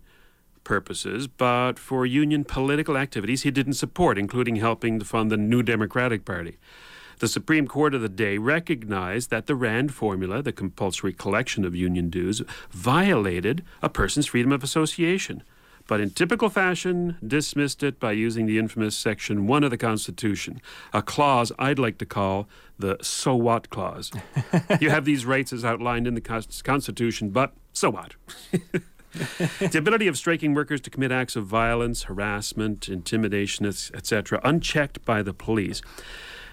purposes, but for union political activities he didn't support, including helping to fund the New Democratic Party. The Supreme Court of the day recognized that the RAND formula, the compulsory collection of union dues, violated a person's freedom of association, but in typical fashion dismissed it by using the infamous Section 1 of the Constitution, a clause I'd like to call the so what clause. you have these rights as outlined in the Constitution, but so what? the ability of striking workers to commit acts of violence, harassment, intimidation, etc., unchecked by the police,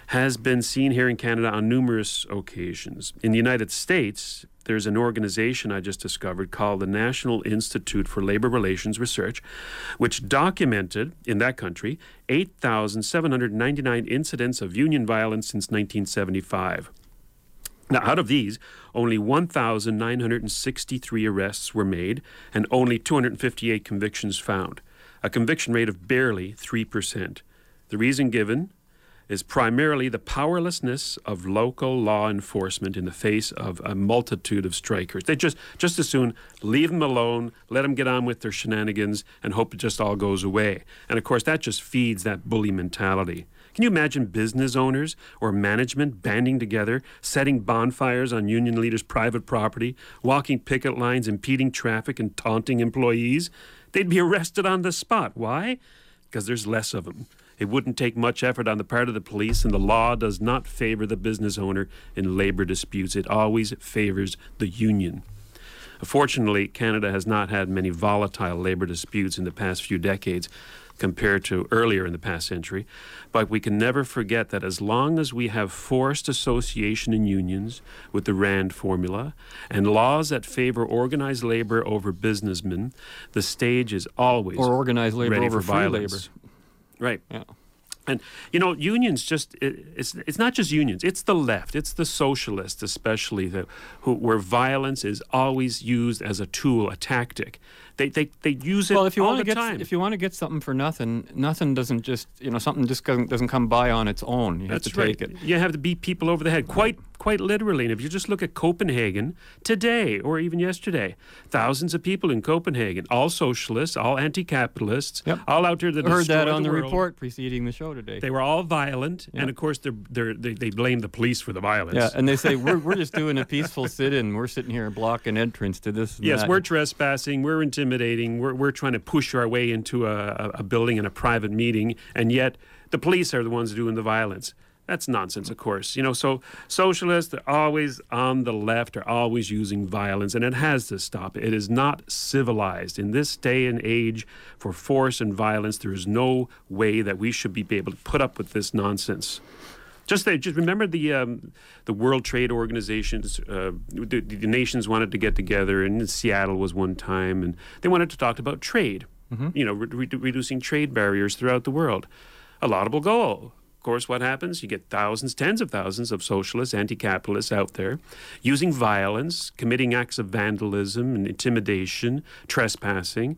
has been seen here in Canada on numerous occasions. In the United States, there's an organization I just discovered called the National Institute for Labor Relations Research, which documented in that country 8,799 incidents of union violence since 1975. Now, out of these, only 1,963 arrests were made and only 258 convictions found, a conviction rate of barely 3%. The reason given is primarily the powerlessness of local law enforcement in the face of a multitude of strikers. They just just as soon leave them alone, let them get on with their shenanigans, and hope it just all goes away. And of course, that just feeds that bully mentality. Can you imagine business owners or management banding together, setting bonfires on union leaders' private property, walking picket lines, impeding traffic, and taunting employees? They'd be arrested on the spot. Why? Because there's less of them. It wouldn't take much effort on the part of the police, and the law does not favor the business owner in labor disputes. It always favors the union. Fortunately, Canada has not had many volatile labor disputes in the past few decades compared to earlier in the past century. But we can never forget that as long as we have forced association in unions with the RAND formula and laws that favor organized labor over businessmen, the stage is always Or organized labor ready over for free violence. labor. Right. Yeah. And you know, unions just it, it's it's not just unions. It's the left. It's the socialists, especially the who where violence is always used as a tool, a tactic. They they, they use it well, if you all want to the get time. if you want to get something for nothing, nothing doesn't just you know something just doesn't, doesn't come by on its own. You That's have to right. take it. You have to beat people over the head, quite quite literally. And if you just look at Copenhagen today, or even yesterday, thousands of people in Copenhagen, all socialists, all anti-capitalists, all out there I heard that on the, world. report preceding the show today. They were all violent, and of course, they're, they're, they they blame the police for the violence. yeah, and they say we're we're just doing a peaceful sit-in. We're sitting here blocking entrance to this. and Yes, that. we're trespassing. We're intimidating. We're, we're trying to push our way into a, a building in a private meeting, and yet the police are the ones doing the violence. That's nonsense, of course. You know, so socialists are always on the left, are always using violence, and it has to stop. It is not civilized. In this day and age, for force and violence, there is no way that we should be able to put up with this nonsense. Just they just remember the um, the World Trade Organizations. Uh, the, the nations wanted to get together, and Seattle was one time, and they wanted to talk about trade. Mhm. You know, re- re- reducing trade barriers throughout the world. A laudable goal. Of course, what happens? You get thousands, tens of thousands of socialists, anti-capitalists out there, using violence, committing acts of vandalism and intimidation, trespassing,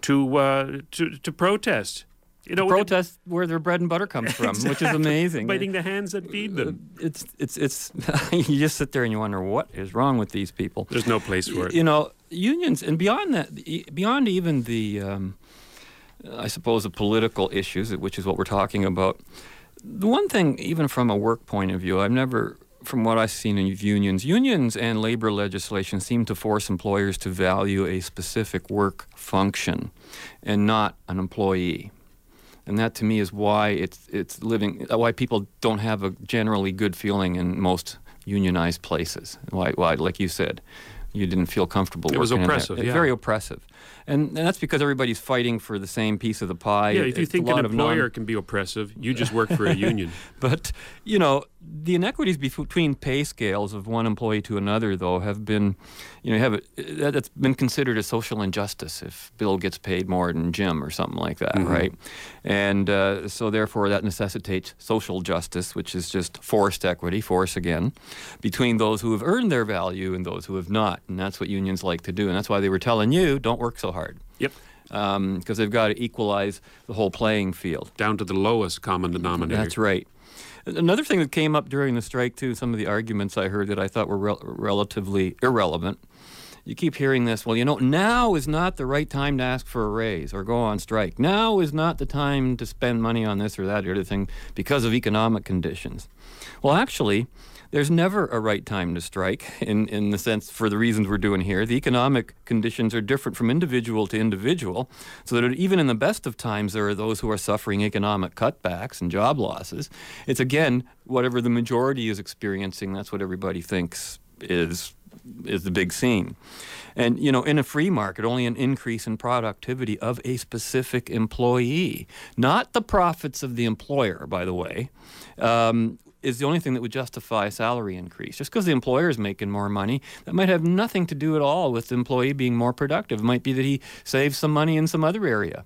to uh, to to protest. You know, protest where their bread and butter comes from, which is amazing. Biting the hands that feed them. It's it's it's you just sit there and you wonder what is wrong with these people. There's no place for it. You know, unions and beyond that, beyond even the, um, I suppose, the political issues, which is what we're talking about. The one thing, even from a work point of view, I've never, from what I've seen in unions, unions and labor legislation seem to force employers to value a specific work function and not an employee. And that to me is why it's it's living why people don't have a generally good feeling in most unionized places. Why, why like you said, you didn't feel comfortable. It was working in there. oppressive, yeah. Very oppressive, and, and that's because everybody's fighting for the same piece of the pie. yeah, if you it's think an of non- employer can be oppressive, you just work for a union. but you know, the inequities between pay scales of one employee to another, though, have been, you know, have a, that- that's been considered a social injustice if Bill gets paid more than Jim or something like that, Mhm. right? And uh, so, therefore, that necessitates social justice, which is just forced equity, force again, between those who have earned their value and those who have not, and that's what unions like to do, and that's why they were telling you, don't work so hard. Yep. because they've got to equalize the whole playing field. Down to the lowest common denominator. That's right. Another thing that came up during the strike, too, some of the arguments I heard that I thought were rel- relatively irrelevant. You keep hearing this, well, you know, now is not the right time to ask for a raise or go on strike. Now is not the time to spend money on this or that or other thing because of economic conditions. Well, actually, there's never a right time to strike in, in the sense for the reasons we're doing here. The economic conditions are different from individual to individual, so that even in the best of times, there are those who are suffering economic cutbacks and job losses. It's again, whatever the majority is experiencing, that's what everybody thinks is is the big scene. And you know, in a free market, only an increase in productivity of a specific employee, not the profits of the employer, by the way, um, is the only thing that would justify a salary increase. Just because the employer is making more money, that might have nothing to do at all with the employee being more productive. It might be that he saves some money in some other area.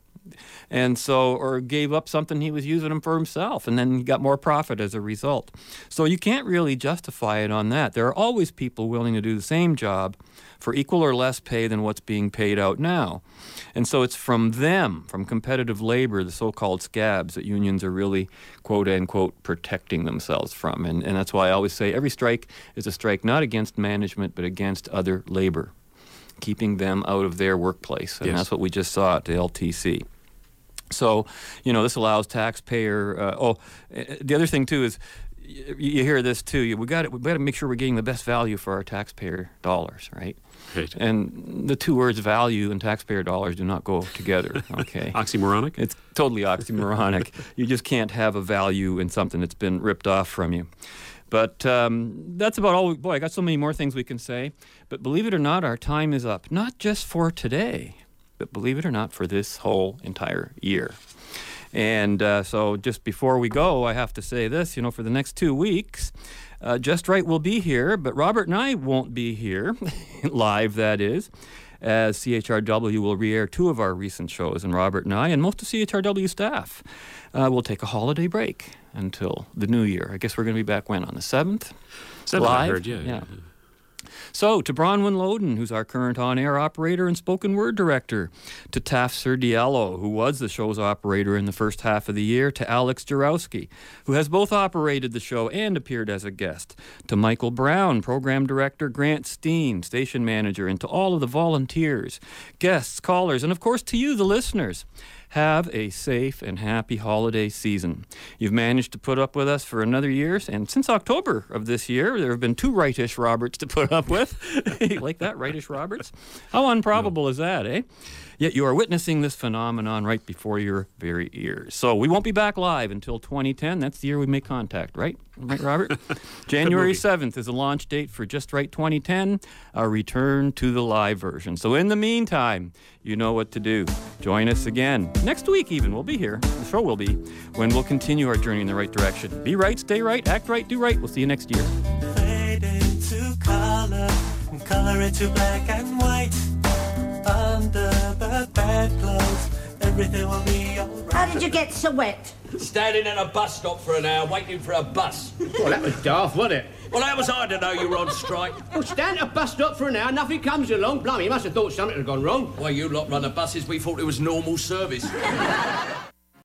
And so, or gave up something he was using them for himself, and then he got more profit as a result. So you can't really justify it on that. There are always people willing to do the same job for equal or less pay than what's being paid out now. And so it's from them, from competitive labor, the so called scabs, that unions are really, quote unquote, protecting themselves from. And, and that's why I always say every strike is a strike not against management, but against other labor, keeping them out of their workplace. And Yes. that's what we just saw at the LTC. So, you know, this allows taxpayer. Uh, oh, uh, the other thing too is y- you hear this too. you- We got we got to make sure we're getting the best value for our taxpayer dollars, right? Right. And the two words value and taxpayer dollars do not go together. Okay. Oxymoronic? It's totally oxymoronic. you just can't have a value in something that's been ripped off from you. But um, that's about all. We, boy, I got so many more things we can say. But believe it or not, our time is up. Not just for today, but believe it or not, for this whole entire year. And uh, so, just before we go, I have to say this you know, for the next two weeks, uh, Just Right will be here, but Robert and I won't be here, live that is, as CHRW will re air two of our recent shows, and Robert and I, and most of CHRW staff, uh, will take a holiday break until the new year. I guess we're going to be back when? On the 7th? Seventh, I Live? heard, yeah, yeah. So, to Bronwyn Loden, who's our current on air operator and spoken word director, to Taff Serdiello, who was the show's operator in the first half of the year, to Alex Jarowski, who has both operated the show and appeared as a guest, to Michael Brown, program director, Grant Steen, station manager, and to all of the volunteers, guests, callers, and of course to you, the listeners. Have a safe and happy holiday season. You've managed to put up with us for another year, and since October of this year, there have been two rightish Roberts to put up with. like that, rightish Roberts? How unprobable is that, eh? Yet you are witnessing this phenomenon right before your very ears. So we won't be back live until 2010. That's the year we make contact, right? Right, Robert? January 7th is the launch date for Just Right 2010, our return to the live version. So in the meantime, you know what to do. Join us again. Next week, even, we'll be here. The show will be when we'll continue our journey in the right direction. Be right, stay right, act right, do right. We'll see you next year. Fade into color color it to black and white. Under the bedclothes, everything will be alright. How did you get so wet? Standing at a bus stop for an hour, waiting for a bus. Well, that was daft, wasn't it? Well, how was I to know you were on strike? Well, stand at a bus stop for an hour, nothing comes along. Blimey, you must have thought something had gone wrong. Well, you lot run the buses, we thought it was normal service.